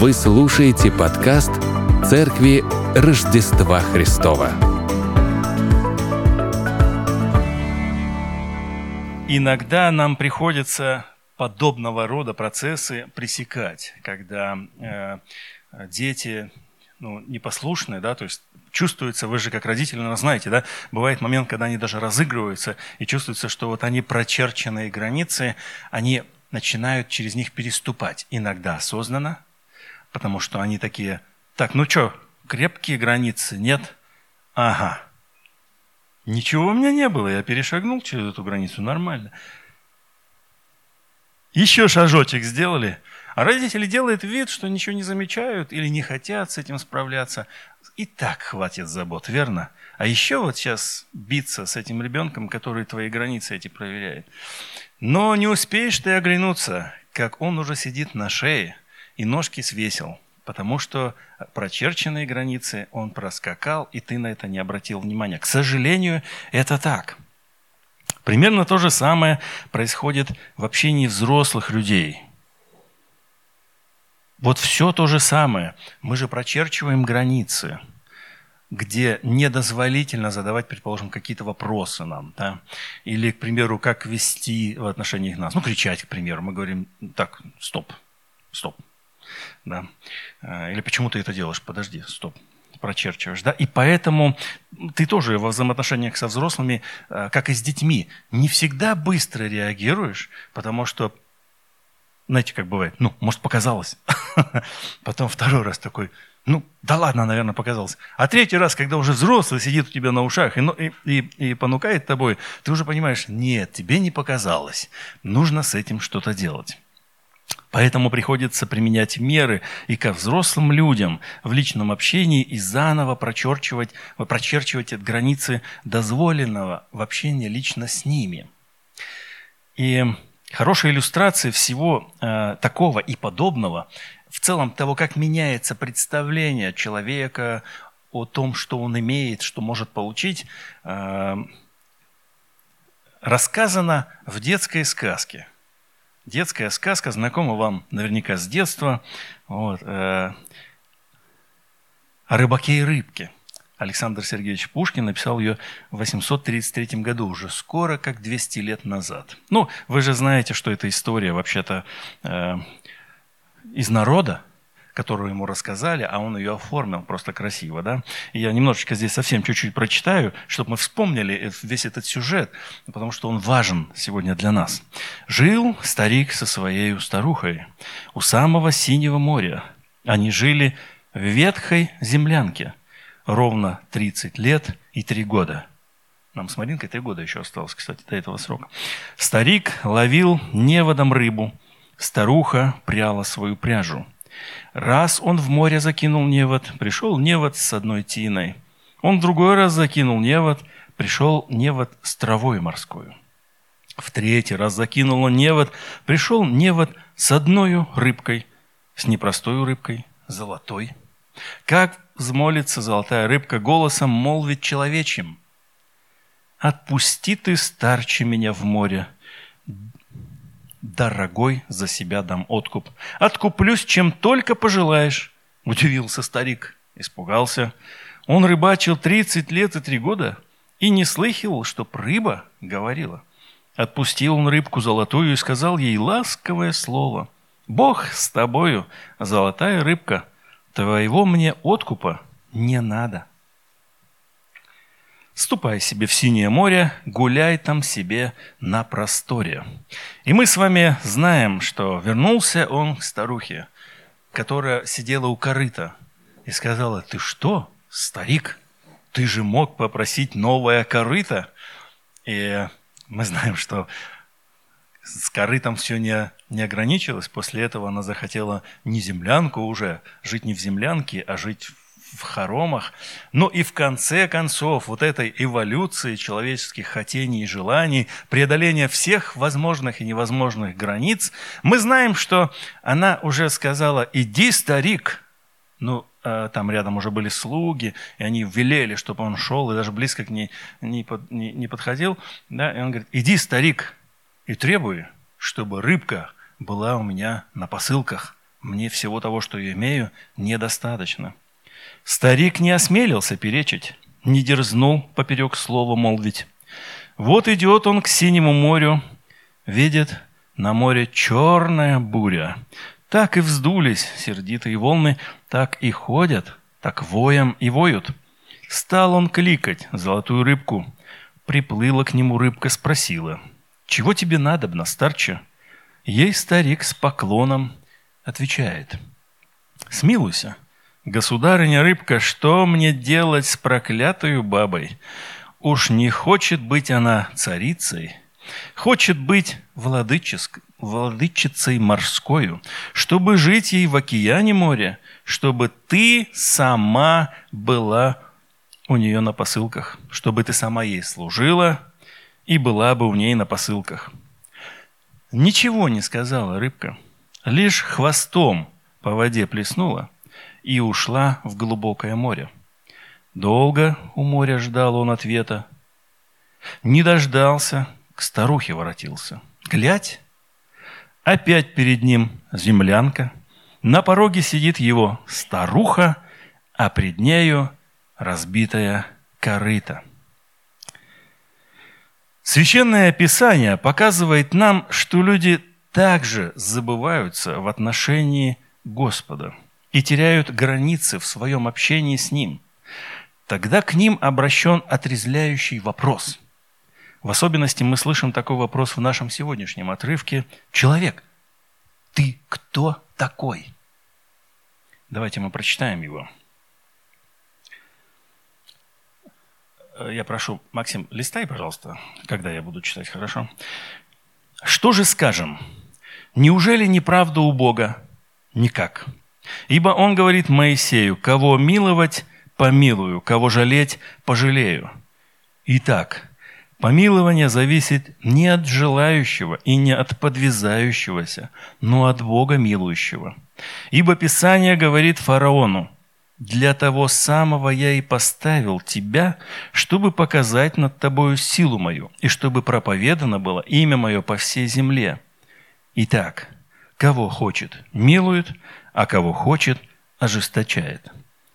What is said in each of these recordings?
Вы слушаете подкаст Церкви Рождества Христова. Иногда нам приходится подобного рода процессы пресекать, когда э, дети ну, непослушные, да, то есть чувствуется, вы же как родители, наверное, знаете, да, бывает момент, когда они даже разыгрываются, и чувствуется, что вот они прочерченные границы, они начинают через них переступать, иногда осознанно, потому что они такие, так, ну что, крепкие границы, нет? Ага. Ничего у меня не было, я перешагнул через эту границу, нормально. Еще шажочек сделали, а родители делают вид, что ничего не замечают или не хотят с этим справляться. И так хватит забот, верно? А еще вот сейчас биться с этим ребенком, который твои границы эти проверяет. Но не успеешь ты оглянуться, как он уже сидит на шее и ножки свесил, потому что прочерченные границы он проскакал, и ты на это не обратил внимания. К сожалению, это так. Примерно то же самое происходит в общении взрослых людей. Вот все то же самое. Мы же прочерчиваем границы – где недозволительно задавать, предположим, какие-то вопросы нам, да? или, к примеру, как вести в отношениях нас, ну, кричать, к примеру, мы говорим, так, стоп, стоп, да, а, или почему ты это делаешь, подожди, стоп, прочерчиваешь, да, и поэтому ты тоже во взаимоотношениях со взрослыми, а, как и с детьми, не всегда быстро реагируешь, потому что знаете, как бывает, ну, может, показалось. Потом второй раз такой, ну, да ладно, наверное, показалось. А третий раз, когда уже взрослый сидит у тебя на ушах и, и, и, и понукает тобой, ты уже понимаешь, нет, тебе не показалось. Нужно с этим что-то делать. Поэтому приходится применять меры и ко взрослым людям в личном общении и заново прочерчивать, прочерчивать границы дозволенного в общении лично с ними. И хорошая иллюстрация всего э, такого и подобного в целом того, как меняется представление человека о том, что он имеет, что может получить, э, рассказано в детской сказке. Детская сказка знакома вам наверняка с детства. Вот, э, о рыбаке и рыбке. Александр Сергеевич Пушкин написал ее в 833 году, уже скоро, как 200 лет назад. Ну, вы же знаете, что эта история вообще-то э, из народа, которую ему рассказали, а он ее оформил просто красиво, да. Я немножечко здесь совсем чуть-чуть прочитаю, чтобы мы вспомнили весь этот сюжет, потому что он важен сегодня для нас. Жил старик со своей старухой у самого синего моря. Они жили в ветхой землянке ровно 30 лет и 3 года. Нам с Маринкой 3 года еще осталось, кстати, до этого срока. Старик ловил неводом рыбу – Старуха пряла свою пряжу. Раз он в море закинул невод, пришел невод с одной тиной. Он в другой раз закинул невод, пришел невод с травой морской. В третий раз закинул он невод, пришел невод с одной рыбкой, с непростой рыбкой, золотой. Как взмолится золотая рыбка голосом молвит человечьим. «Отпусти ты, старче, меня в море, дорогой за себя дам откуп. Откуплюсь, чем только пожелаешь. Удивился старик, испугался. Он рыбачил 30 лет и три года и не слыхивал, чтоб рыба говорила. Отпустил он рыбку золотую и сказал ей ласковое слово. «Бог с тобою, золотая рыбка, твоего мне откупа не надо». Ступай себе в синее море, гуляй там себе на просторе. И мы с вами знаем, что вернулся он к старухе, которая сидела у корыта и сказала, ты что, старик, ты же мог попросить новое корыто? И мы знаем, что с корытом все не, не ограничилось. После этого она захотела не землянку уже, жить не в землянке, а жить в хоромах. Ну и в конце концов вот этой эволюции человеческих хотений и желаний, преодоления всех возможных и невозможных границ, мы знаем, что она уже сказала «иди, старик». Ну, э, там рядом уже были слуги, и они велели, чтобы он шел, и даже близко к ней не, под, не, не подходил. Да? И он говорит, иди, старик, и требуй, чтобы рыбка была у меня на посылках Мне всего того, что я имею, недостаточно. Старик не осмелился перечить, не дерзнул поперек слова молвить. Вот идет он к синему морю, видит на море черная буря. Так и вздулись сердитые волны, так и ходят, так воем и воют. Стал он кликать золотую рыбку. Приплыла к нему рыбка, спросила, «Чего тебе надобно, старче?» Ей старик с поклоном отвечает, «Смилуйся, государыня рыбка, что мне делать с проклятою бабой? Уж не хочет быть она царицей, хочет быть владыческой, владычицей морскою, чтобы жить ей в океане моря, чтобы ты сама была у нее на посылках, чтобы ты сама ей служила и была бы у ней на посылках. Ничего не сказала рыбка, лишь хвостом по воде плеснула и ушла в глубокое море. Долго у моря ждал он ответа. Не дождался, к старухе воротился. Глядь, опять перед ним землянка. На пороге сидит его старуха, а пред нею разбитая корыта. Священное Писание показывает нам, что люди также забываются в отношении Господа и теряют границы в своем общении с Ним. Тогда к ним обращен отрезляющий вопрос. В особенности мы слышим такой вопрос в нашем сегодняшнем отрывке. «Человек, ты кто такой?» Давайте мы прочитаем его. Э, я прошу, Максим, листай, пожалуйста, когда я буду читать, хорошо? Что же скажем? Неужели неправда у Бога? Никак. Ибо Он говорит Моисею, кого миловать, помилую, кого жалеть, пожалею. Итак, помилование зависит не от желающего и не от подвязающегося, но от Бога милующего. Ибо Писание говорит фараону, для того самого я и поставил тебя, чтобы показать над тобою силу мою, и чтобы проповедано было имя мое по всей земле. Итак, кого хочет, милует, а кого хочет, ожесточает.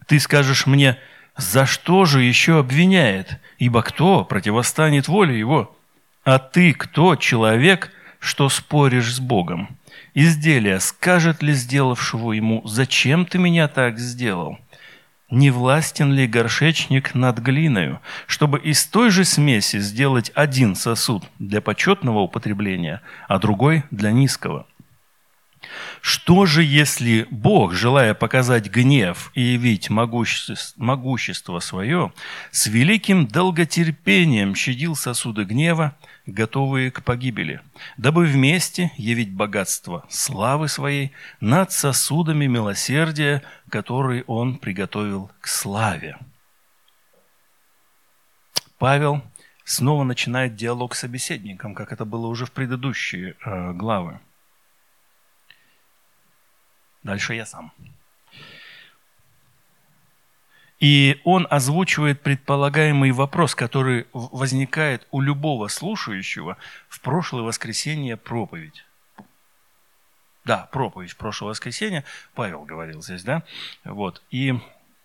Ты скажешь мне, за что же еще обвиняет? Ибо кто противостанет воле его? А ты кто, человек, что споришь с Богом? Изделие скажет ли сделавшего ему, зачем ты меня так сделал? Не властен ли горшечник над глиною, чтобы из той же смеси сделать один сосуд для почетного употребления, а другой для низкого? Что же, если Бог, желая показать гнев и явить могущество, свое, с великим долготерпением щадил сосуды гнева, готовые к погибели, дабы вместе явить богатство славы своей над сосудами милосердия, которые он приготовил к славе. Павел снова начинает диалог с собеседником, как это было уже в предыдущие э, главы. Дальше я сам. И он озвучивает предполагаемый вопрос, который возникает у любого слушающего в прошлое воскресенье проповедь. Да, проповедь прошлого воскресенья. Павел говорил здесь, да? Вот. И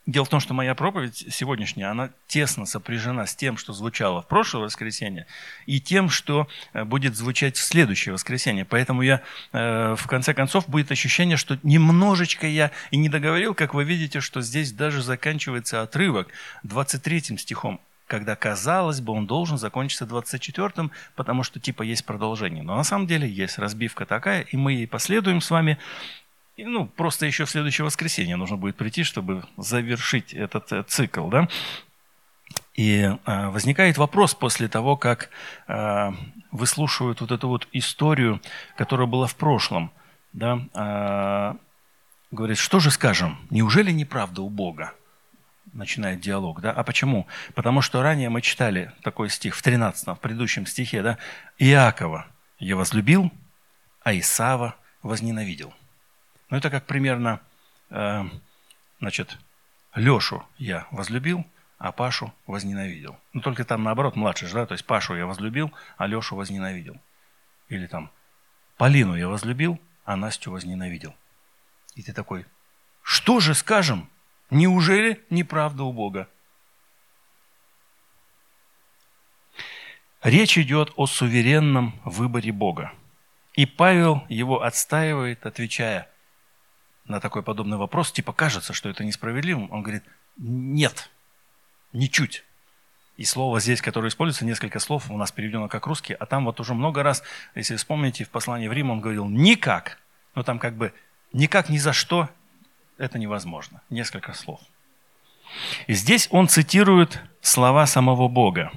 Дело в том, что моя проповедь сегодняшняя, она тесно сопряжена с тем, что звучало в прошлое воскресенье, и тем, что э, будет звучать в следующее воскресенье. Поэтому я, э, в конце концов, будет ощущение, что немножечко я и не договорил, как вы видите, что здесь даже заканчивается отрывок 23 стихом когда, казалось бы, он должен закончиться 24-м, потому что типа есть продолжение. Но на самом деле есть разбивка такая, и мы ей последуем с вами. И, ну, просто еще в следующее воскресенье нужно будет прийти, чтобы завершить этот э, цикл, да? И э, возникает вопрос после того, как э, выслушивают вот эту вот историю, которая была в прошлом, да? Э, говорит, что же скажем, неужели неправда у Бога? Начинает диалог, да? А почему? Потому что ранее мы читали такой стих в 13 в предыдущем стихе, да? Иакова я возлюбил, а Исава возненавидел. Ну, это как примерно, э, значит, Лешу я возлюбил, а Пашу возненавидел. Ну, только там наоборот, младший же, да, то есть Пашу я возлюбил, а Лешу возненавидел. Или там Полину я возлюбил, а Настю возненавидел. И ты такой, что же скажем? Неужели неправда у Бога? Речь идет о суверенном выборе Бога. И Павел его отстаивает, отвечая на такой подобный вопрос, типа кажется, что это несправедливым. Он говорит, нет, ничуть. И слово здесь, которое используется, несколько слов у нас переведено как русский, а там вот уже много раз, если вспомните, в послании в Рим он говорил «никак». Но там как бы «никак, ни за что» это невозможно. Несколько слов. И здесь он цитирует слова самого Бога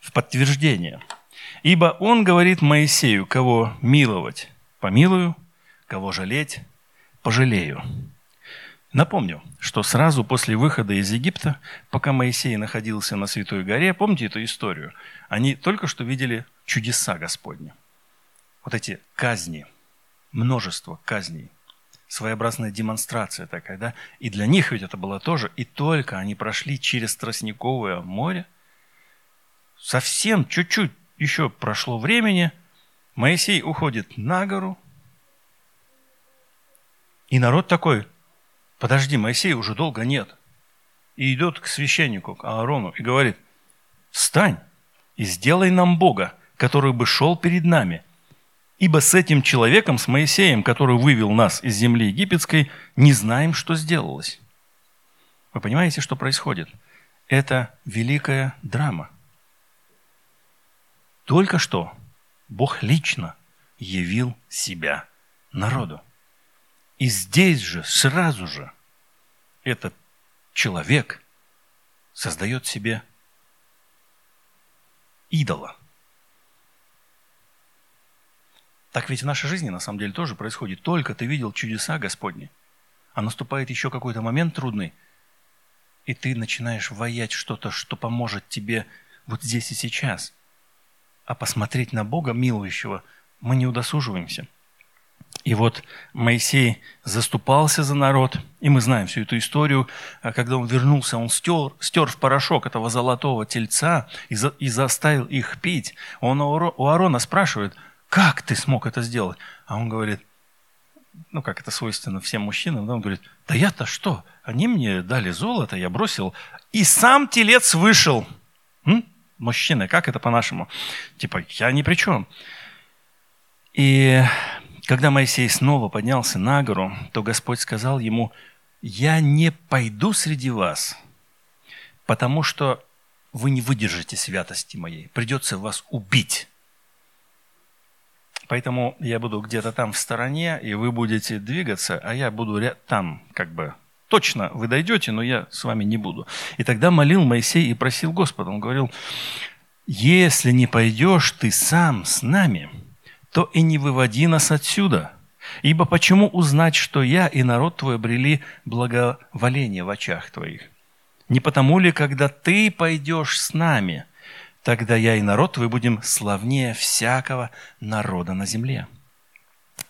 в подтверждение. «Ибо он говорит Моисею, кого миловать, помилую, кого жалеть, пожалею». Напомню, что сразу после выхода из Египта, пока Моисей находился на Святой горе, помните эту историю? Они только что видели чудеса Господни. Вот эти казни, множество казней, своеобразная демонстрация такая, да? И для них ведь это было тоже, и только они прошли через Тростниковое море, совсем чуть-чуть еще прошло времени, Моисей уходит на гору, и народ такой, подожди, Моисея уже долго нет. И идет к священнику, к Аарону, и говорит, встань и сделай нам Бога, который бы шел перед нами. Ибо с этим человеком, с Моисеем, который вывел нас из земли египетской, не знаем, что сделалось. Вы понимаете, что происходит? Это великая драма. Только что Бог лично явил себя народу. И здесь же, сразу же, этот человек создает себе идола. Так ведь в нашей жизни на самом деле тоже происходит. Только ты видел чудеса Господни, а наступает еще какой-то момент трудный, и ты начинаешь воять что-то, что поможет тебе вот здесь и сейчас. А посмотреть на Бога милующего мы не удосуживаемся – и вот Моисей заступался за народ, и мы знаем всю эту историю. А когда он вернулся, он стер, стер в порошок этого золотого тельца и, за, и заставил их пить. Он у Аарона спрашивает, как ты смог это сделать? А он говорит, ну, как это свойственно всем мужчинам, да, он говорит, да я-то что? Они мне дали золото, я бросил, и сам телец вышел. М? Мужчина, как это по-нашему? Типа, я ни при чем. И когда Моисей снова поднялся на гору, то Господь сказал ему, «Я не пойду среди вас, потому что вы не выдержите святости моей, придется вас убить». Поэтому я буду где-то там в стороне, и вы будете двигаться, а я буду там, как бы, точно вы дойдете, но я с вами не буду. И тогда молил Моисей и просил Господа, он говорил, если не пойдешь ты сам с нами, то и не выводи нас отсюда. Ибо почему узнать, что я и народ твой обрели благоволение в очах твоих? Не потому ли, когда ты пойдешь с нами, тогда я и народ твой будем славнее всякого народа на земле?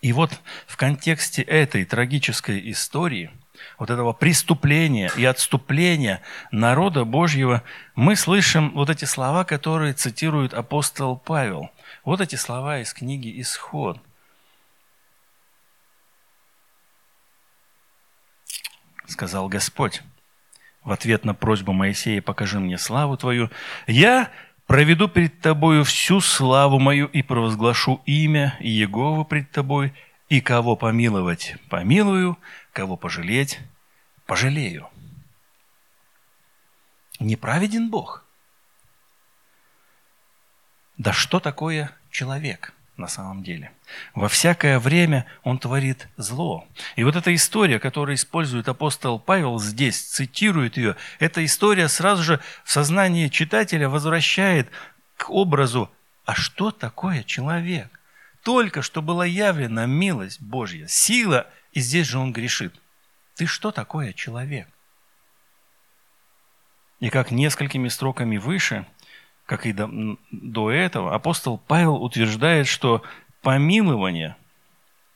И вот в контексте этой трагической истории, вот этого преступления и отступления народа Божьего, мы слышим вот эти слова, которые цитирует апостол Павел. Вот эти слова из книги «Исход». Сказал Господь в ответ на просьбу Моисея «Покажи мне славу Твою». «Я проведу перед Тобою всю славу мою и провозглашу имя Иеговы пред Тобой, и кого помиловать – помилую, кого пожалеть – пожалею». Неправеден Бог – да что такое человек на самом деле? Во всякое время он творит зло. И вот эта история, которую использует апостол Павел здесь, цитирует ее, эта история сразу же в сознании читателя возвращает к образу «А что такое человек?» Только что была явлена милость Божья, сила, и здесь же он грешит. Ты что такое человек? И как несколькими строками выше – как и до, до этого, апостол Павел утверждает, что помилование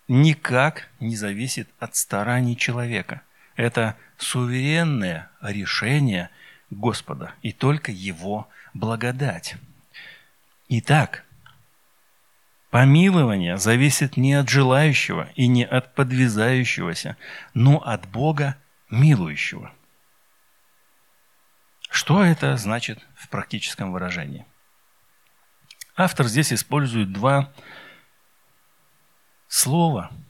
никак не зависит от стараний человека. Это суверенное решение Господа и только Его благодать. Итак, Помилование зависит не от желающего и не от подвязающегося, но от Бога милующего. Что это значит в практическом выражении? Автор здесь использует два слова –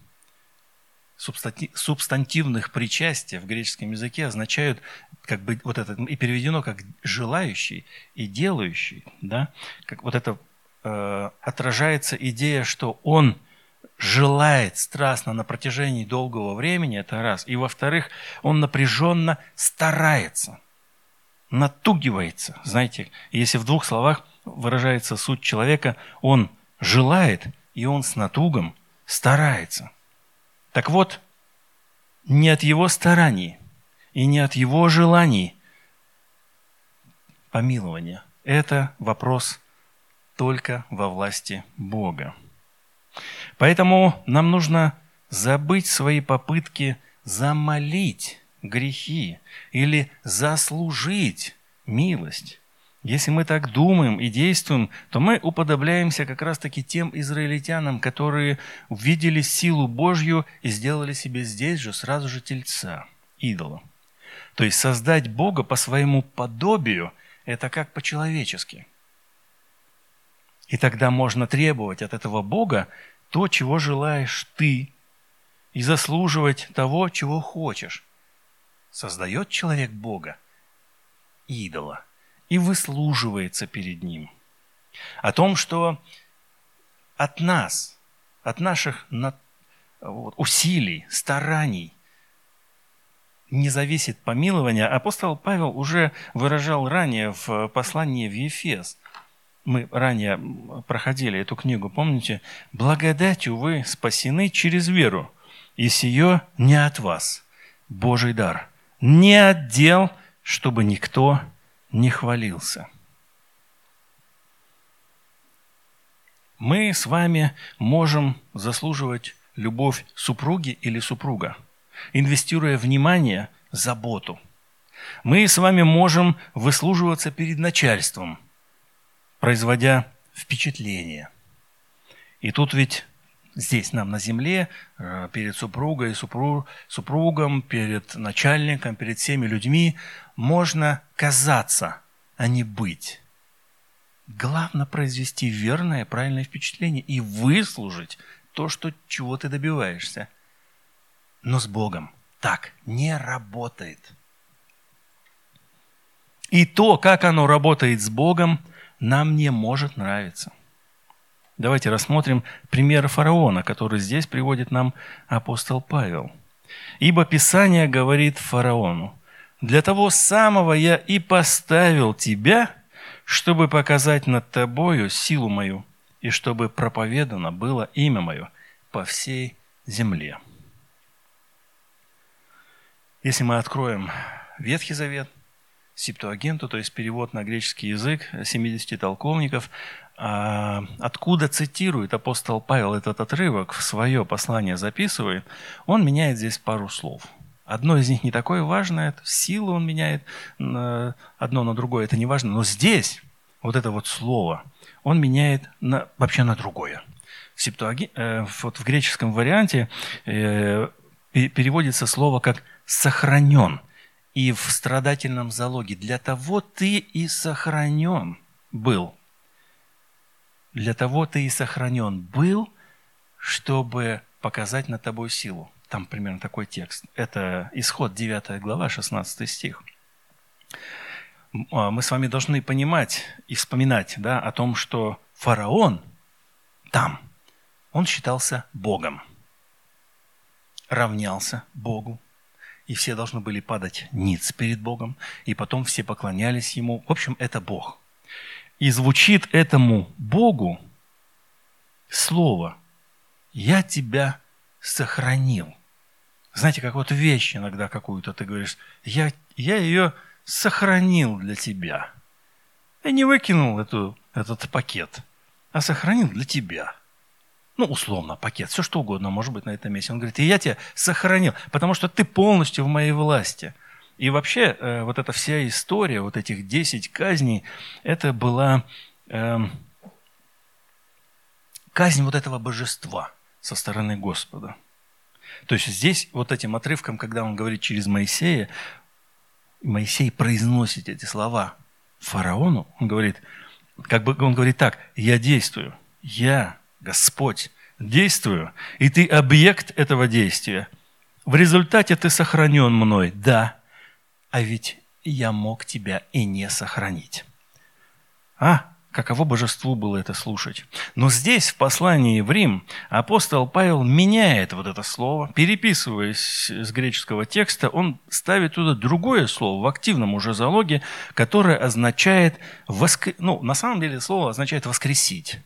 субстантивных причастия в греческом языке означают как бы вот это и переведено как желающий и делающий, да, как вот это э, отражается идея, что он желает страстно на протяжении долгого времени, это раз, и во-вторых, он напряженно старается, натугивается, знаете, если в двух словах выражается суть человека, он желает и он с натугом старается – так вот, не от его стараний и не от его желаний помилования. Это вопрос только во власти Бога. Поэтому нам нужно забыть свои попытки замолить грехи или заслужить милость. Если мы так думаем и действуем, то мы уподобляемся как раз-таки тем израильтянам, которые увидели силу Божью и сделали себе здесь же сразу же тельца, идола. То есть создать Бога по своему подобию – это как по-человечески. И тогда можно требовать от этого Бога то, чего желаешь ты, и заслуживать того, чего хочешь. Создает человек Бога, идола – и выслуживается перед Ним. О том, что от нас, от наших усилий, стараний не зависит помилование, апостол Павел уже выражал ранее в послании в Ефес. Мы ранее проходили эту книгу, помните? «Благодатью вы спасены через веру, и сие не от вас, Божий дар, не от дел, чтобы никто не хвалился. Мы с вами можем заслуживать любовь супруги или супруга, инвестируя внимание, заботу. Мы с вами можем выслуживаться перед начальством, производя впечатление. И тут ведь здесь нам на земле, э, перед супругой, супруг, супругом, перед начальником, перед всеми людьми можно казаться, а не быть. Главное произвести верное, правильное впечатление и выслужить то, что, чего ты добиваешься. Но с Богом так не работает. И то, как оно работает с Богом, нам не может нравиться. Давайте рассмотрим пример фараона, который здесь приводит нам апостол Павел. «Ибо Писание говорит фараону, «Для того самого я и поставил тебя, чтобы показать над тобою силу мою, и чтобы проповедано было имя мое по всей земле». Если мы откроем Ветхий Завет, Септуагенту, то есть перевод на греческий язык 70 толковников, а, откуда цитирует апостол Павел этот отрывок, в свое послание записывает, он меняет здесь пару слов. Одно из них не такое важное, силу он меняет, одно на другое это не важно, но здесь вот это вот слово он меняет на, вообще на другое. В, септуаги, э, вот в греческом варианте э, переводится слово как «сохранен», и в страдательном залоге «для того ты и сохранен был». Для того ты и сохранен был, чтобы показать над тобой силу. Там примерно такой текст. Это исход 9 глава, 16 стих. А, мы с вами должны понимать и вспоминать да, о том, что фараон там, он считался Богом, равнялся Богу, и все должны были падать ниц перед Богом, и потом все поклонялись Ему. В общем, это Бог. И звучит этому Богу слово «Я тебя сохранил». Знаете, как вот вещь иногда какую-то ты говоришь, я, я ее сохранил для тебя. Я не выкинул эту, этот пакет, а сохранил для тебя. Ну, условно, пакет, все что угодно может быть на этом месте. Он говорит, и я тебя сохранил, потому что ты полностью в моей власти – и вообще э, вот эта вся история, вот этих 10 казней, это была э, казнь вот этого божества со стороны Господа. То есть здесь вот этим отрывком, когда он говорит через Моисея, Моисей произносит эти слова фараону, он говорит, как бы он говорит так, я действую, я, Господь, действую, и ты объект этого действия. В результате ты сохранен мной, да, а ведь я мог тебя и не сохранить. А? Каково божеству было это слушать. Но здесь, в послании в Рим, апостол Павел меняет вот это слово, переписываясь с греческого текста, он ставит туда другое слово в активном уже залоге, которое означает, воск... ну, на самом деле слово означает «воскресить».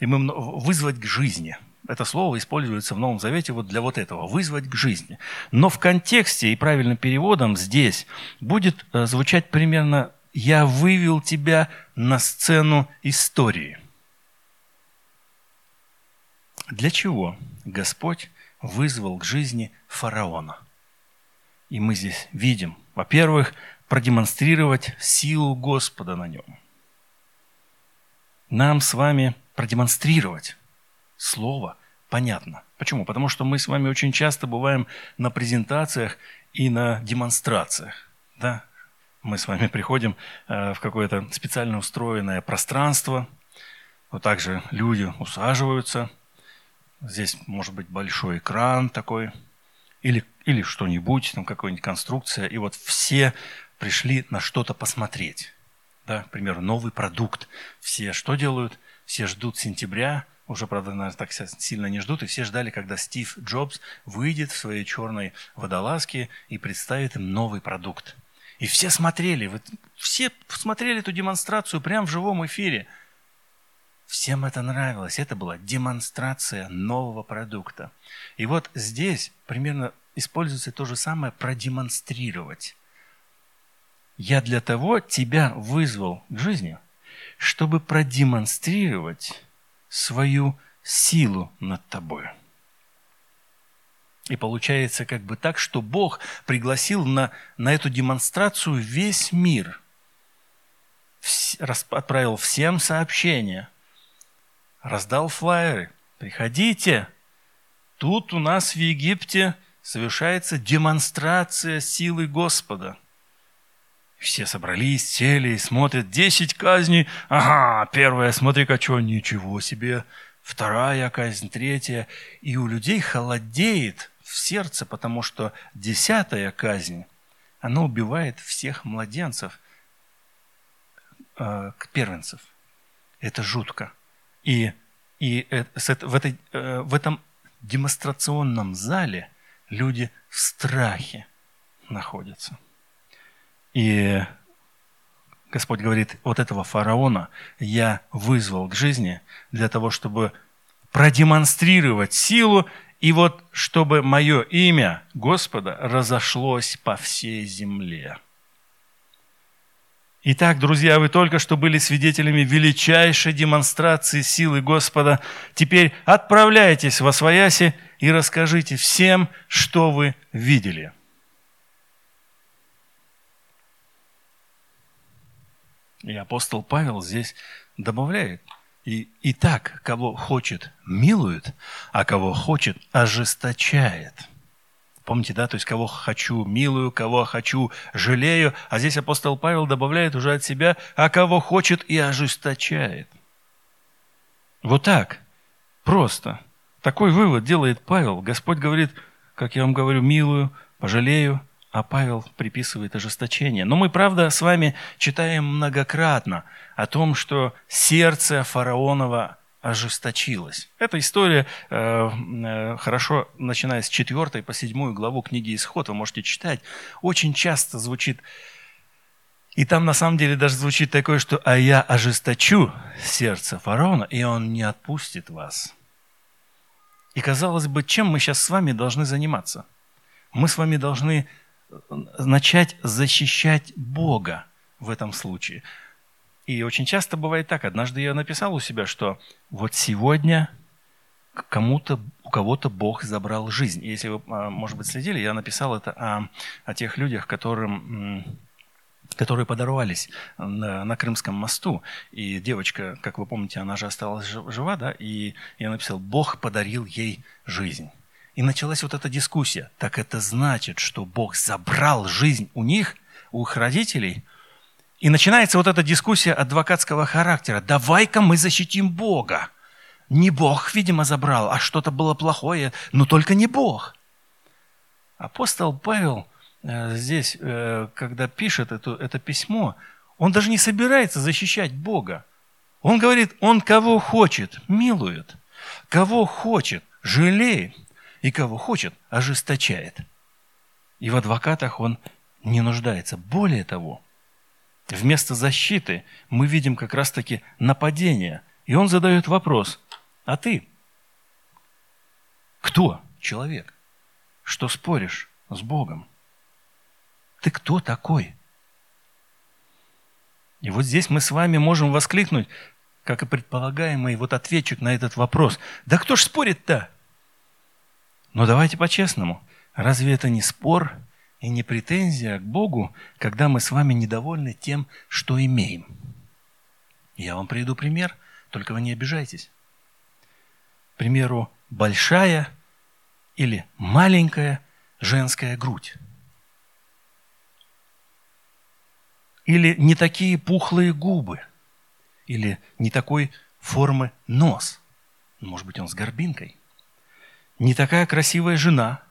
И мы вызвать к жизни. Это слово используется в Новом Завете вот для вот этого – вызвать к жизни. Но в контексте и правильным переводом здесь будет э, звучать примерно я вывел тебя на сцену истории. Для чего Господь вызвал к жизни фараона? И мы здесь видим, во-первых, продемонстрировать силу Господа на нем. Нам с вами продемонстрировать слово понятно. Почему? Потому что мы с вами очень часто бываем на презентациях и на демонстрациях. Да? мы с вами приходим э, в какое-то специально устроенное пространство, вот также люди усаживаются, здесь может быть большой экран такой, или, или что-нибудь, там какая-нибудь конструкция, и вот все пришли на что-то посмотреть. Да, к примеру, новый продукт. Все что делают? Все ждут сентября, уже, правда, наверное, так сильно не ждут, и все ждали, когда Стив Джобс выйдет в своей черной водолазке и представит им новый продукт – и все смотрели, вот все смотрели эту демонстрацию прямо в живом эфире. Всем это нравилось. Это была демонстрация нового продукта. И вот здесь примерно используется то же самое продемонстрировать. Я для того тебя вызвал к жизни, чтобы продемонстрировать свою силу над тобой. И получается как бы так, что Бог пригласил на, на эту демонстрацию весь мир. Вс, отправил всем сообщения. Раздал флайеры. Приходите. Тут у нас в Египте совершается демонстрация силы Господа. Все собрались, сели и смотрят. Десять казней. Ага, первая, смотри-ка, что, ничего себе. Вторая казнь, третья. И у людей холодеет в сердце, потому что десятая казнь, она убивает всех младенцев, э, первенцев. Это жутко. И, и это, в, этой, э, в этом демонстрационном зале люди в страхе находятся. И Господь говорит, вот этого фараона я вызвал к жизни для того, чтобы продемонстрировать силу и вот чтобы мое имя Господа разошлось по всей земле. Итак, друзья, вы только что были свидетелями величайшей демонстрации силы Господа. Теперь отправляйтесь во Свояси и расскажите всем, что вы видели. И апостол Павел здесь добавляет – и, и так, кого хочет, милует, а кого хочет, ожесточает. Помните, да? То есть, кого хочу, милую, кого хочу, жалею. А здесь апостол Павел добавляет уже от себя, а кого хочет и ожесточает. Вот так. Просто. Такой вывод делает Павел. Господь говорит, как я вам говорю, милую, пожалею, а Павел приписывает ожесточение. Но мы, правда, с вами читаем многократно о том, что сердце фараонова ожесточилось. Эта история э, э, хорошо, начиная с 4 по 7 главу книги «Исход», вы можете читать, очень часто звучит, и там на самом деле даже звучит такое, что «а я ожесточу сердце фараона, и он не отпустит вас». И казалось бы, чем мы сейчас с вами должны заниматься? Мы с вами должны начать защищать Бога в этом случае. И очень часто бывает так. Однажды я написал у себя, что вот сегодня кому-то, у кого-то Бог забрал жизнь. И если вы, а, может быть, следили, я написал это о, о тех людях, которым которые подорвались на, на Крымском мосту. И девочка, как вы помните, она же осталась жива, да, и я написал, Бог подарил ей жизнь. И началась вот эта дискуссия. Так это значит, что Бог забрал жизнь у них, у их родителей? И начинается вот эта дискуссия адвокатского характера. Давай-ка мы защитим Бога. Не Бог, видимо, забрал, а что-то было плохое, но только не Бог. Апостол Павел – Э, здесь, э, когда пишет это, это письмо, он даже не собирается защищать Бога. Он говорит, он кого хочет, милует, кого хочет, жалеет, и кого хочет, ожесточает. И в адвокатах он не нуждается. Более того, вместо защиты мы видим как раз-таки нападение. И он задает вопрос, а ты кто человек, что споришь с Богом? Ты кто такой? И вот здесь мы с вами можем воскликнуть, как и предполагаемый вот ответчик на этот вопрос. Да кто ж спорит-то? Но давайте по-честному. Разве это не спор и не претензия к Богу, когда мы с вами недовольны тем, что имеем? Я вам приведу пример, только вы не обижайтесь. К примеру, большая или маленькая женская грудь. Или не такие пухлые губы. Или не такой формы нос. Может быть, он с горбинкой. Не такая красивая жена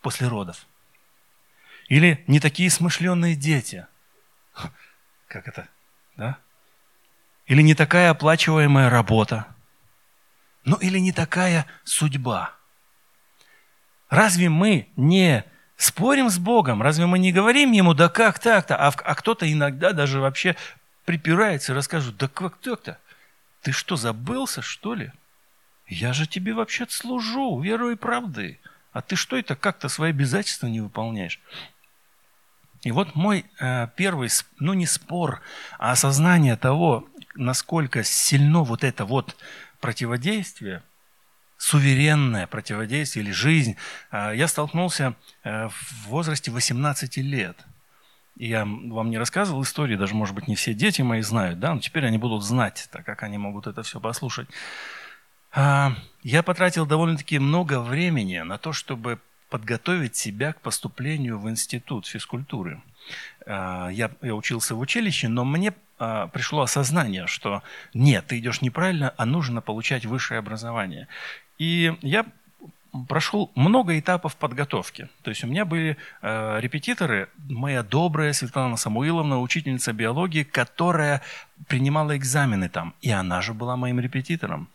после родов. Или не такие смышленные дети. Как это? Да? Или не такая оплачиваемая работа. Ну или не такая судьба. Разве мы не Спорим с Богом. Разве мы не говорим Ему, да как так-то? А, а кто-то иногда даже вообще припирается и расскажет, да как так-то? Ты что, забылся, что ли? Я же тебе вообще служу, верой и правдой. А ты что это как-то свои обязательства не выполняешь? И вот мой э, первый, ну не спор, а осознание того, насколько сильно вот это вот противодействие – суверенное противодействие или жизнь. А, я столкнулся э, в возрасте 18 лет. Я вам не рассказывал истории, даже, может быть, не все дети мои знают, да, но теперь они будут знать, так как они могут это все послушать. А, я потратил довольно-таки много времени на то, чтобы подготовить себя к поступлению в институт физкультуры. А, я, я учился в училище, но мне а, пришло осознание, что нет, ты идешь неправильно, а нужно получать высшее образование. И я прошел много этапов подготовки. То есть у меня были э, репетиторы, моя добрая Светлана Самуиловна, учительница биологии, которая принимала экзамены там, и она же была моим репетитором.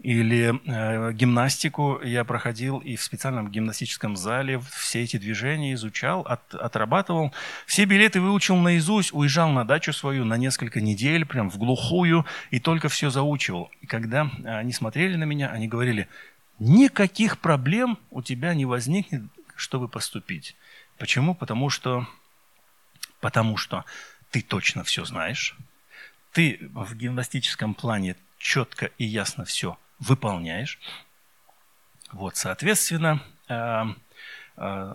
Или э, гимнастику я проходил и в специальном гимнастическом зале все эти движения изучал, от, отрабатывал. Все билеты выучил наизусть, уезжал на дачу свою на несколько недель, прям в глухую, и только все заучивал. И когда они смотрели на меня, они говорили – никаких проблем у тебя не возникнет, чтобы поступить. Почему? Потому что, потому что ты точно все знаешь, ты в гимнастическом плане четко и ясно все выполняешь. Вот, соответственно, э, э,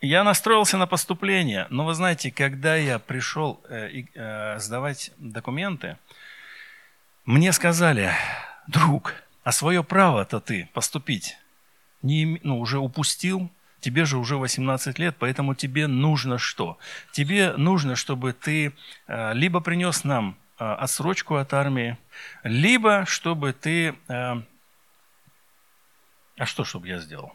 я настроился на поступление, но вы знаете, когда я пришел э, сдавать документы, мне сказали, друг, а свое право-то ты поступить не, ну, уже упустил, тебе же уже 18 лет, поэтому тебе нужно что? Тебе нужно, чтобы ты э, либо принес нам э, отсрочку от армии, либо чтобы ты... Э, а что, чтобы я сделал?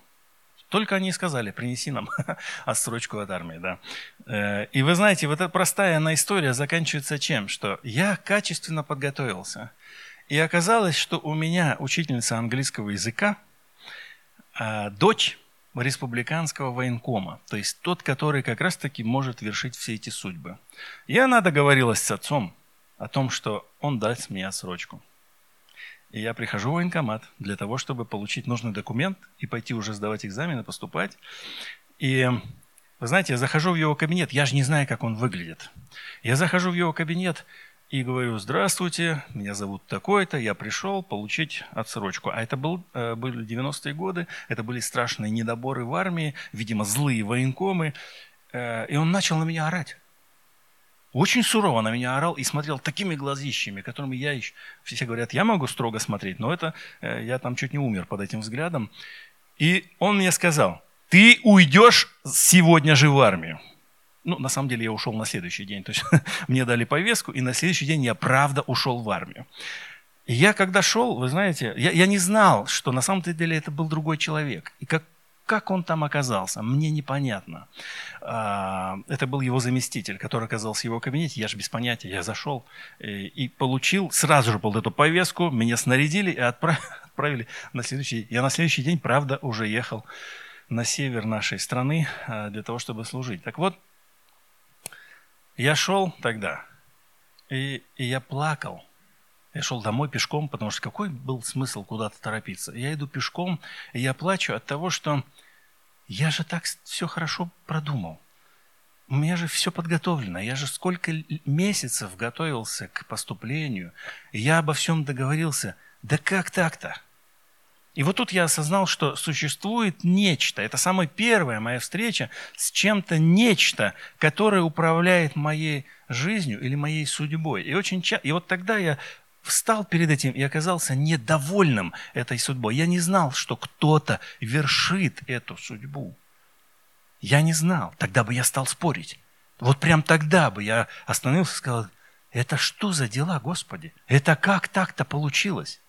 Только они сказали, принеси нам отсрочку от армии, да. И вы знаете, вот эта простая она история заканчивается чем? Что я качественно подготовился – и оказалось, что у меня учительница английского языка, а, дочь республиканского военкома, то есть тот, который как раз-таки может вершить все эти судьбы. И она договорилась с отцом о том, что он даст мне отсрочку. И я прихожу в военкомат для того, чтобы получить нужный документ и пойти уже сдавать экзамены, поступать. И вы знаете, я захожу в его кабинет, я же не знаю, как он выглядит. Я захожу в его кабинет, и говорю, здравствуйте, меня зовут такой-то, я пришел получить отсрочку. А это был, э, были 90-е годы, это были страшные недоборы в армии, видимо, злые военкомы. Э, и он начал на меня орать. очень сурово на меня орал и смотрел такими глазищами, которыми я еще... Все говорят, я могу строго смотреть, но это... Э, я там чуть не умер под этим взглядом. И он мне сказал, ты уйдешь сегодня же в армию. Ну, на самом деле я ушел на следующий день. То есть мне дали повестку, и на следующий день я правда ушел в армию. И я когда шел, вы знаете, я, я не знал, что на самом деле это был другой человек. И как, как он там оказался, мне непонятно. А, это был его заместитель, который оказался в его кабинете. Я же без понятия, я зашел и, и получил сразу же был эту повестку, меня снарядили и отправили на следующий... Я на следующий день, правда, уже ехал на север нашей страны а, для того, чтобы служить. Так вот, я шел тогда, и, и я плакал. Я шел домой пешком, потому что какой был смысл куда-то торопиться? Я иду пешком, и я плачу от того, что я же так все хорошо продумал. У меня же все подготовлено. Я же сколько месяцев готовился к поступлению. Я обо всем договорился. Да как так-то? И вот тут я осознал, что существует нечто. Это самая первая моя встреча с чем-то нечто, которое управляет моей жизнью или моей судьбой. И, очень ча... и вот тогда я встал перед этим и оказался недовольным этой судьбой. Я не знал, что кто-то вершит эту судьбу. Я не знал. Тогда бы я стал спорить. Вот прям тогда бы я остановился и сказал, это что за дела, Господи? Это как так-то получилось?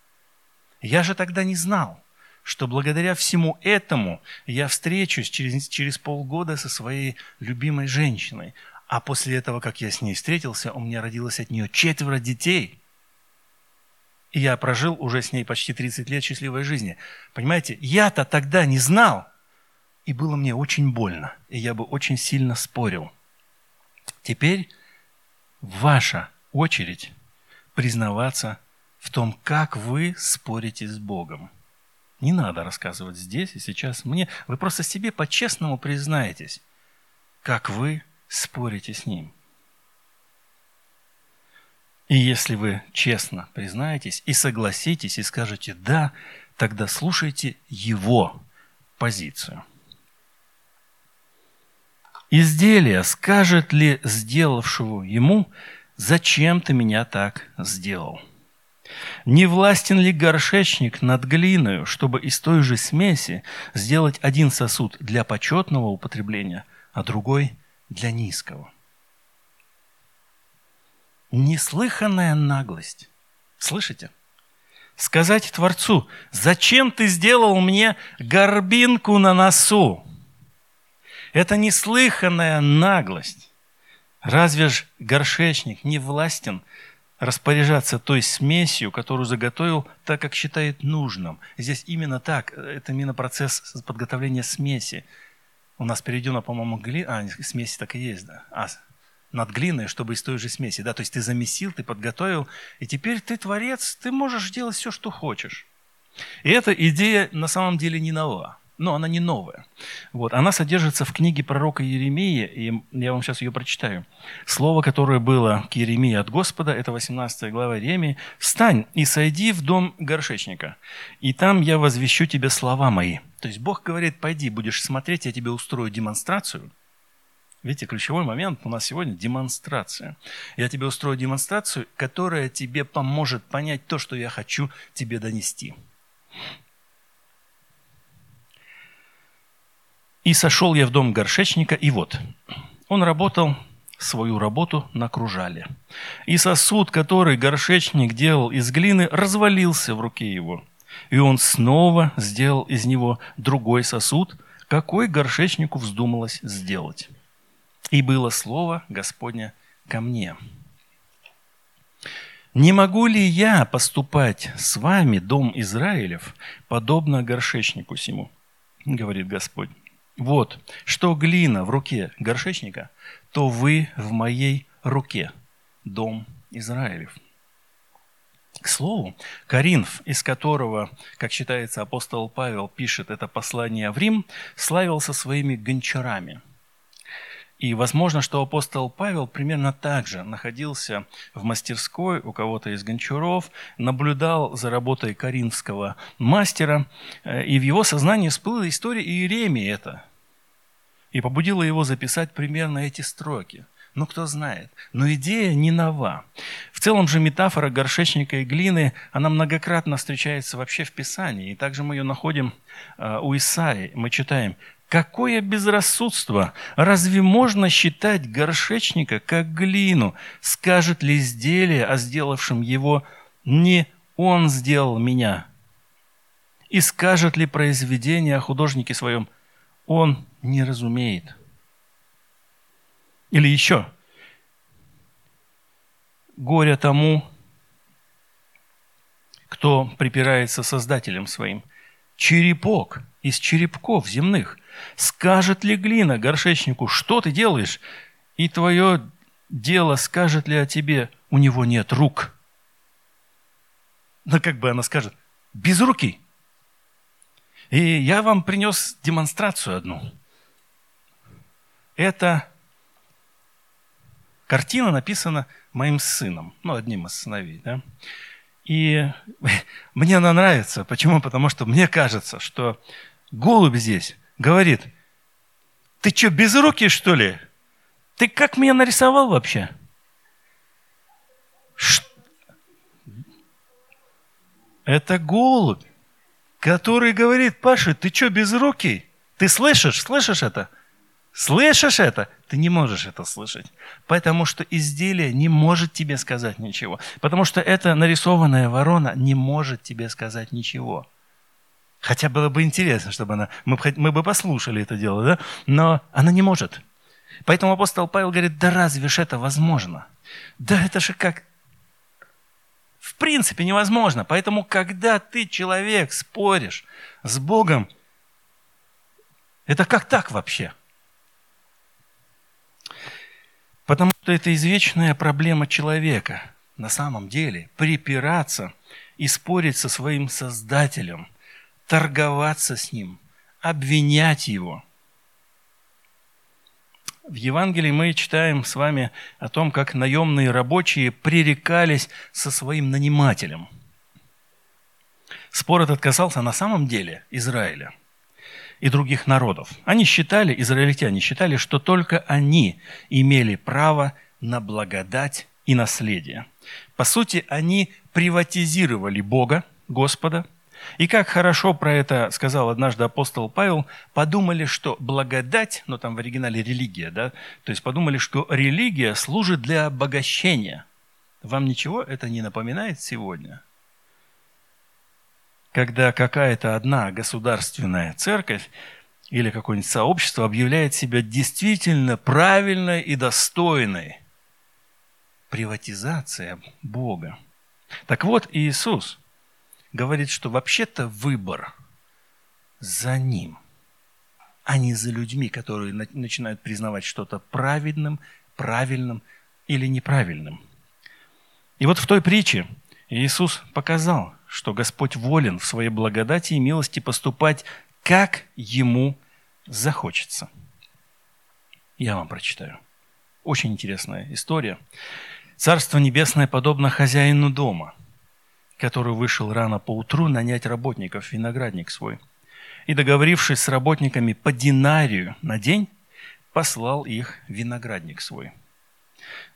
Я же тогда не знал, что благодаря всему этому я встречусь через, через полгода со своей любимой женщиной. А после этого, как я с ней встретился, у меня родилось от нее четверо детей. И я прожил уже с ней почти 30 лет счастливой жизни. Понимаете, я-то тогда не знал, и было мне очень больно, и я бы очень сильно спорил. Теперь ваша очередь признаваться в том, как вы спорите с Богом. Не надо рассказывать здесь и сейчас мне. Вы просто себе по-честному признаетесь, как вы спорите с Ним. И если вы честно признаетесь и согласитесь и скажете «да», тогда слушайте Его позицию. Изделие скажет ли сделавшего ему, зачем ты меня так сделал? Не властен ли горшечник над глиною, чтобы из той же смеси сделать один сосуд для почетного употребления, а другой для низкого? Неслыханная наглость. Слышите? Сказать Творцу, зачем ты сделал мне горбинку на носу? Это неслыханная наглость. Разве ж горшечник не властен распоряжаться той смесью, которую заготовил так, как считает нужным. Здесь именно так, это именно процесс подготовления смеси. У нас перейдено, по-моему, гли... А, смеси так и есть, да. А, над глиной, чтобы из той же смеси, да, то есть ты замесил, ты подготовил, и теперь ты творец, ты можешь делать все, что хочешь. И эта идея на самом деле не нова но она не новая. Вот. Она содержится в книге пророка Еремии, и я вам сейчас ее прочитаю. Слово, которое было к Еремии от Господа, это 18 глава Еремии. «Встань и сойди в дом горшечника, и там я возвещу тебе слова мои». То есть Бог говорит, пойди, будешь смотреть, я тебе устрою демонстрацию. Видите, ключевой момент у нас сегодня – демонстрация. Я тебе устрою демонстрацию, которая тебе поможет понять то, что я хочу тебе донести. И сошел я в дом горшечника, и вот, он работал свою работу на кружале. И сосуд, который горшечник делал из глины, развалился в руке его. И он снова сделал из него другой сосуд, какой горшечнику вздумалось сделать. И было слово Господня ко мне. Не могу ли я поступать с вами, дом Израилев, подобно горшечнику сему, говорит Господь. Вот, что глина в руке горшечника, то вы в моей руке, дом Израилев. К слову, Каринф, из которого, как считается, апостол Павел пишет это послание в Рим, славился своими гончарами. И возможно, что апостол Павел примерно так же находился в мастерской у кого-то из гончаров, наблюдал за работой коринфского мастера, э, и в его сознании всплыла история Иеремии это, и побудило его записать примерно эти строки. Ну, кто знает. Но идея не нова. В целом же метафора горшечника и глины, она многократно встречается вообще в Писании. И также мы ее находим э, у Исаи. Мы читаем, Какое безрассудство! Разве можно считать горшечника как глину? Скажет ли изделие о сделавшем его «не он сделал меня»? И скажет ли произведение о художнике своем «он не разумеет»? Или еще «Горе тому, кто припирается Создателем своим, черепок из черепков земных – Скажет ли глина горшечнику, что ты делаешь? И твое дело скажет ли о тебе, у него нет рук? Ну, как бы она скажет, без руки. И я вам принес демонстрацию одну. Это картина написана моим сыном, ну, одним из сыновей, да. И мне она нравится. Почему? Потому что мне кажется, что голубь здесь говорит, ты что, без руки, что ли? Ты как меня нарисовал вообще? Это голубь, который говорит, Паша, ты что, без руки? Ты слышишь, слышишь это? Слышишь это? Ты не можешь это слышать. Потому что изделие не может тебе сказать ничего. Потому что эта нарисованная ворона не может тебе сказать ничего. Хотя было бы интересно, чтобы она... Мы, мы бы послушали это дело, да? Но она не может. Поэтому апостол Павел говорит, да разве ж это возможно? Да это же как... Принципе невозможно. Поэтому, когда ты, человек, споришь с Богом, это как так вообще? Потому что это извечная проблема человека. На самом деле, припираться и спорить со своим Создателем – торговаться с Ним, обвинять Его. В Евангелии мы читаем с вами о том, как наемные рабочие пререкались со своим нанимателем. Спор этот касался на самом деле Израиля и других народов. Они считали, израильтяне считали, что только они имели право на благодать и наследие. По сути, они приватизировали Бога, Господа – и как хорошо про это сказал однажды апостол Павел, подумали, что благодать, ну там в оригинале религия, да, то есть подумали, что религия служит для обогащения. Вам ничего это не напоминает сегодня? Когда какая-то одна государственная церковь или какое-нибудь сообщество объявляет себя действительно правильной и достойной. Приватизация Бога. Так вот, Иисус – говорит, что вообще-то выбор за ним, а не за людьми, которые начинают признавать что-то праведным, правильным или неправильным. И вот в той притче Иисус показал, что Господь волен в своей благодати и милости поступать, как Ему захочется. Я вам прочитаю. Очень интересная история. Царство Небесное подобно хозяину дома – который вышел рано поутру нанять работников в виноградник свой. И, договорившись с работниками по динарию на день, послал их в виноградник свой.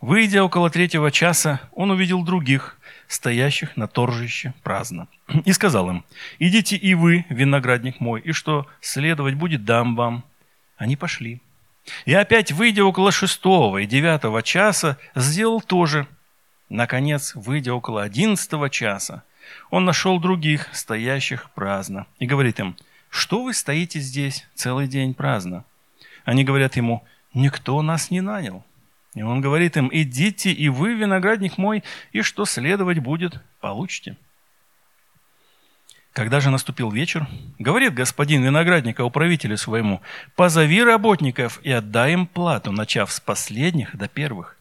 Выйдя около третьего часа, он увидел других, стоящих на торжище праздно, и сказал им, «Идите и вы, виноградник мой, и что следовать будет, дам вам». Они пошли. И опять, выйдя около шестого и девятого часа, сделал то же – Наконец, выйдя около одиннадцатого часа, он нашел других, стоящих праздно, и говорит им, «Что вы стоите здесь целый день праздно?» Они говорят ему, «Никто нас не нанял». И он говорит им, «Идите и вы, виноградник мой, и что следовать будет, получите». Когда же наступил вечер, говорит господин виноградника управителю своему, «Позови работников и отдай им плату, начав с последних до первых».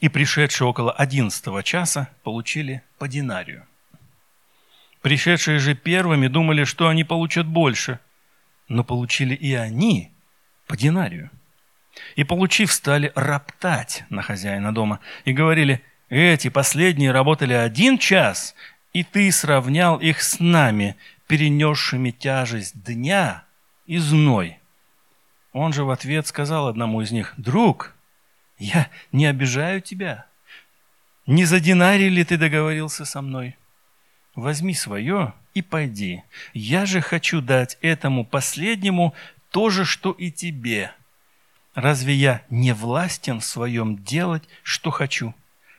И пришедшие около одиннадцатого часа получили по динарию. Пришедшие же первыми думали, что они получат больше, но получили и они по динарию. И, получив, стали роптать на хозяина дома и говорили, эти последние работали один час, и ты сравнял их с нами, перенесшими тяжесть дня и зной. Он же в ответ сказал одному из них, «Друг, я не обижаю тебя. Не за динарий ли ты договорился со мной? Возьми свое и пойди. Я же хочу дать этому последнему то же, что и тебе. Разве я не властен в своем делать, что хочу?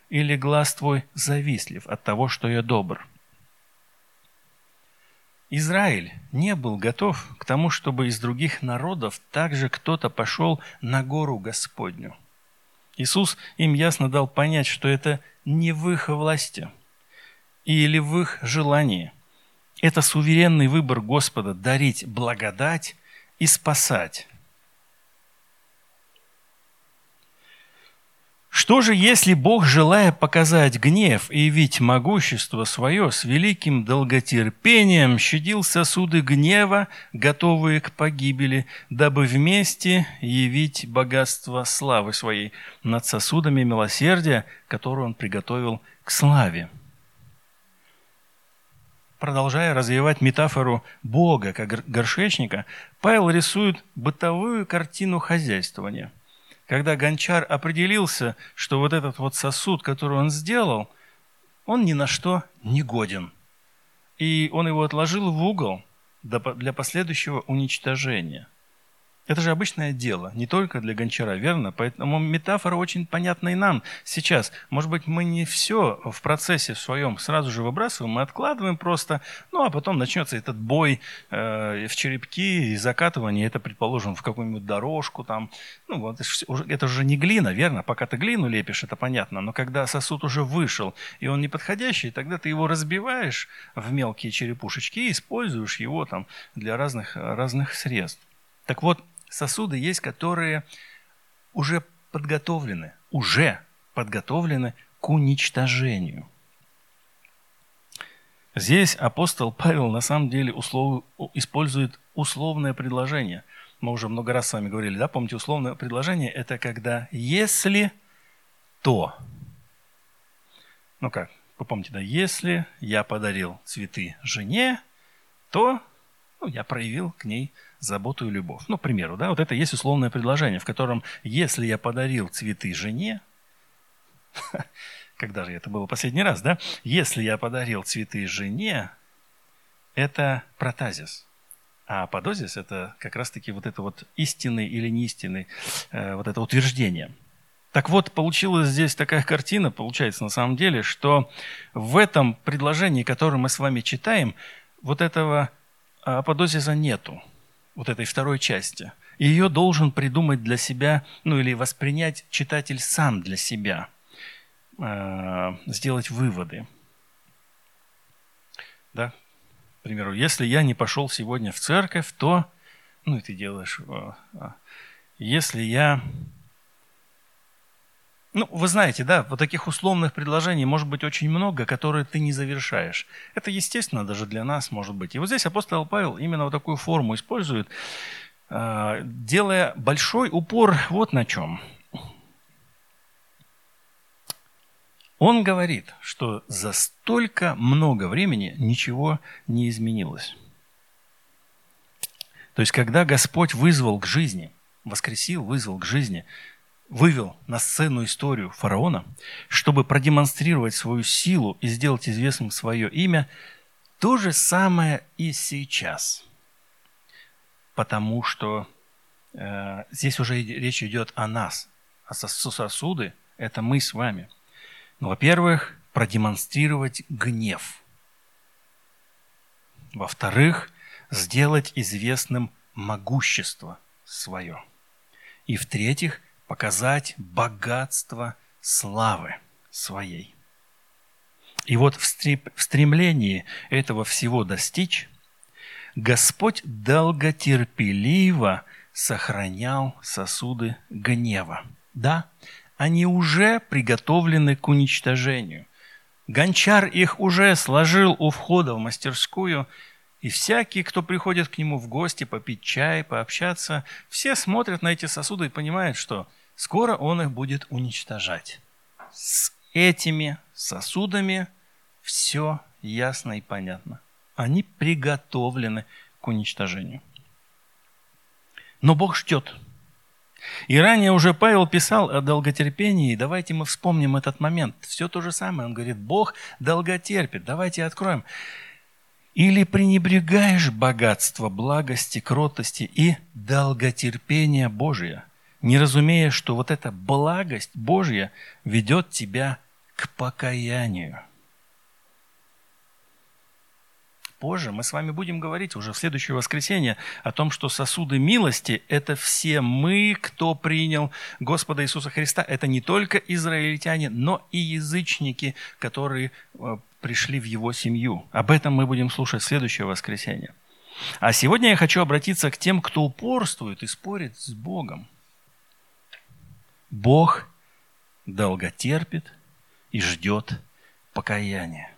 Или глаз твой завистлив от того, что я добр?» Израиль не был готов к тому, чтобы из других народов также кто-то пошел на гору Господню. Иисус им ясно дал понять, что это не в их власти или в их желании. Это суверенный выбор Господа дарить благодать и спасать. Что же, если Бог, желая показать гнев и явить могущество свое, с великим долготерпением щадил сосуды гнева, готовые к погибели, дабы вместе явить богатство славы своей над сосудами милосердия, которые Он приготовил к славе? Продолжая развивать метафору Бога как горшечника, Павел рисует бытовую картину хозяйствования – когда гончар определился, что вот этот вот сосуд, который он сделал, он ни на что не годен. И он его отложил в угол для последующего уничтожения – это же обычное дело, не только для гончара, верно? Поэтому метафора очень понятна и нам сейчас. Может быть, мы не все в процессе в своем сразу же выбрасываем, мы откладываем просто, ну а потом начнется этот бой э, в черепки и закатывание, это, предположим, в какую-нибудь дорожку там. Ну вот, это уже не глина, верно? Пока ты глину лепишь, это понятно, но когда сосуд уже вышел, и он неподходящий, тогда ты его разбиваешь в мелкие черепушечки и используешь его там для разных, разных средств. Так вот, сосуды есть, которые уже подготовлены, уже подготовлены к уничтожению. Здесь апостол Павел на самом деле услов... использует условное предложение. Мы уже много раз с вами говорили, да, помните, условное предложение – это когда «если то». Ну как, вы помните, да, если я подарил цветы жене, то ну, я проявил к ней заботу и любовь. Ну, к примеру, да, вот это есть условное предложение, в котором, если я подарил цветы жене, когда же это было последний раз, да? Если я подарил цветы жене, это протазис. А подозис – это как раз-таки вот это вот истинный или неистинный, э, вот это утверждение. Так вот, получилась здесь такая картина, получается на самом деле, что в этом предложении, которое мы с вами читаем, вот этого аподозиса нету вот этой второй части. Ее должен придумать для себя, ну или воспринять читатель сам для себя, э, сделать выводы. Да? К примеру, если я не пошел сегодня в церковь, то, ну и ты делаешь, э, а, если я ну, вы знаете, да, вот таких условных предложений может быть очень много, которые ты не завершаешь. Это естественно даже для нас может быть. И вот здесь апостол Павел именно вот такую форму использует, а, делая большой упор вот на чем. Он говорит, что за столько много времени ничего не изменилось. То есть, когда Господь вызвал к жизни, воскресил, вызвал к жизни вывел на сцену историю фараона, чтобы продемонстрировать свою силу и сделать известным свое имя, то же самое и сейчас. Потому что э, здесь уже речь идет о нас, а сосуды – это мы с вами. Ну, во-первых, продемонстрировать гнев. Во-вторых, сделать известным могущество свое. И в-третьих, показать богатство славы своей. И вот в стремлении этого всего достичь, Господь долготерпеливо сохранял сосуды гнева. Да, они уже приготовлены к уничтожению. Гончар их уже сложил у входа в мастерскую – и всякий, кто приходит к нему в гости попить чай, пообщаться, все смотрят на эти сосуды и понимают, что скоро он их будет уничтожать. С этими сосудами все ясно и понятно. Они приготовлены к уничтожению. Но Бог ждет – И ранее уже Павел писал о долготерпении, давайте мы вспомним этот момент. Все то же самое, он говорит, Бог долготерпит, давайте откроем. Или пренебрегаешь богатство, благости, кротости и долготерпения Божия, не разумея, что вот эта благость Божья ведет тебя к покаянию. Позже мы с вами будем говорить уже в следующее воскресенье о том, что сосуды милости – это все мы, кто принял Господа Иисуса Христа. Это не только израильтяне, но и язычники, которые э, пришли в его семью. Об этом мы будем слушать в следующее воскресенье. А сегодня я хочу обратиться к тем, кто упорствует и спорит с Богом. Бог долготерпит и ждет покаяния.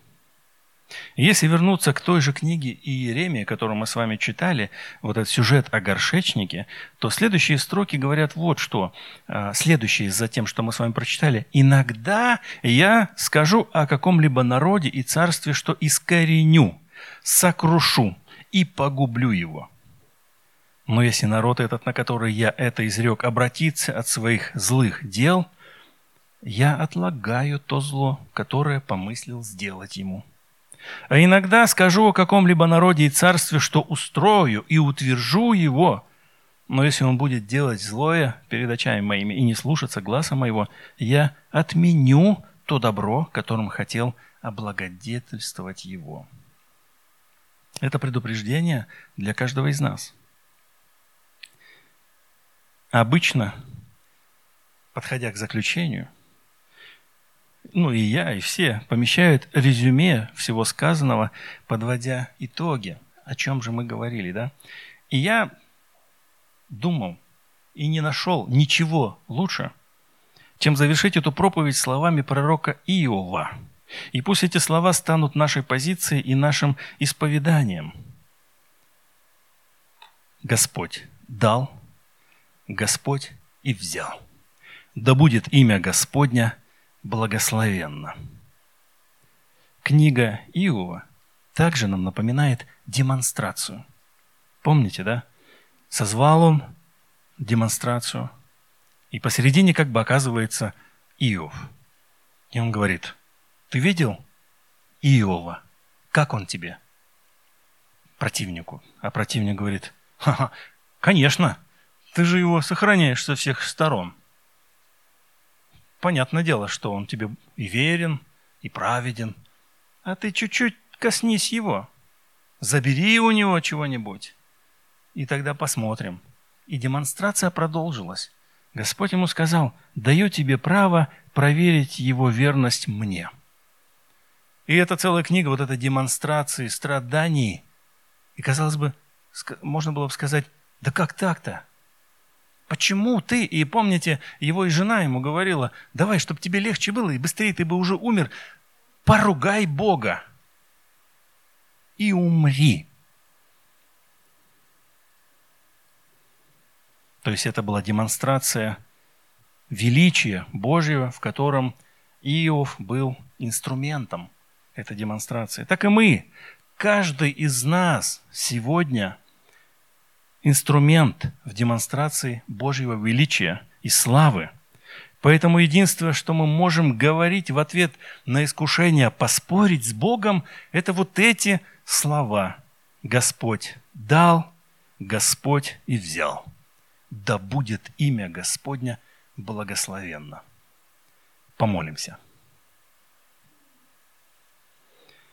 Если вернуться к той же книге Иеремии, которую мы с вами читали, вот этот сюжет о горшечнике, то следующие строки говорят вот что. А, следующие за тем, что мы с вами прочитали. «Иногда я скажу о каком-либо народе и царстве, что искореню, сокрушу и погублю его». Но если народ этот, на который я это изрек, обратится от своих злых дел, я отлагаю то зло, которое помыслил сделать ему. А иногда скажу о каком-либо народе и царстве, что устрою и утвержу его. Но если он будет делать злое перед очами моими и не слушаться глаза моего, я отменю то добро, которым хотел облагодетельствовать его. Это предупреждение для каждого из нас. Обычно, подходя к заключению – ну и я, и все, помещают резюме всего сказанного, подводя итоги. О чем же мы говорили, да? И я думал и не нашел ничего лучше, чем завершить эту проповедь словами пророка Иова. И пусть эти слова станут нашей позицией и нашим исповеданием. Господь дал, Господь и взял. Да будет имя Господня – благословенно. Книга Иова также нам напоминает демонстрацию. Помните, да? Созвал он демонстрацию, и посередине как бы оказывается Иов. И он говорит, ты видел Иова? Как он тебе? Противнику. А противник говорит, ха-ха, конечно, ты же его сохраняешь со всех сторон понятное дело, что он тебе и верен, и праведен. А ты чуть-чуть коснись его. Забери у него чего-нибудь. И тогда посмотрим. И демонстрация продолжилась. Господь ему сказал, даю тебе право проверить его верность мне. И это целая книга вот этой демонстрации страданий. И, казалось бы, можно было бы сказать, да как так-то? Почему ты, и помните, его и жена ему говорила, давай, чтобы тебе легче было, и быстрее ты бы уже умер, поругай Бога и умри. То есть это была демонстрация величия Божьего, в котором Иов был инструментом этой демонстрации. Так и мы, каждый из нас сегодня – инструмент в демонстрации Божьего величия и славы. Поэтому единственное, что мы можем говорить в ответ на искушение поспорить с Богом, это вот эти слова. Господь дал, Господь и взял. Да будет имя Господня благословенно. Помолимся.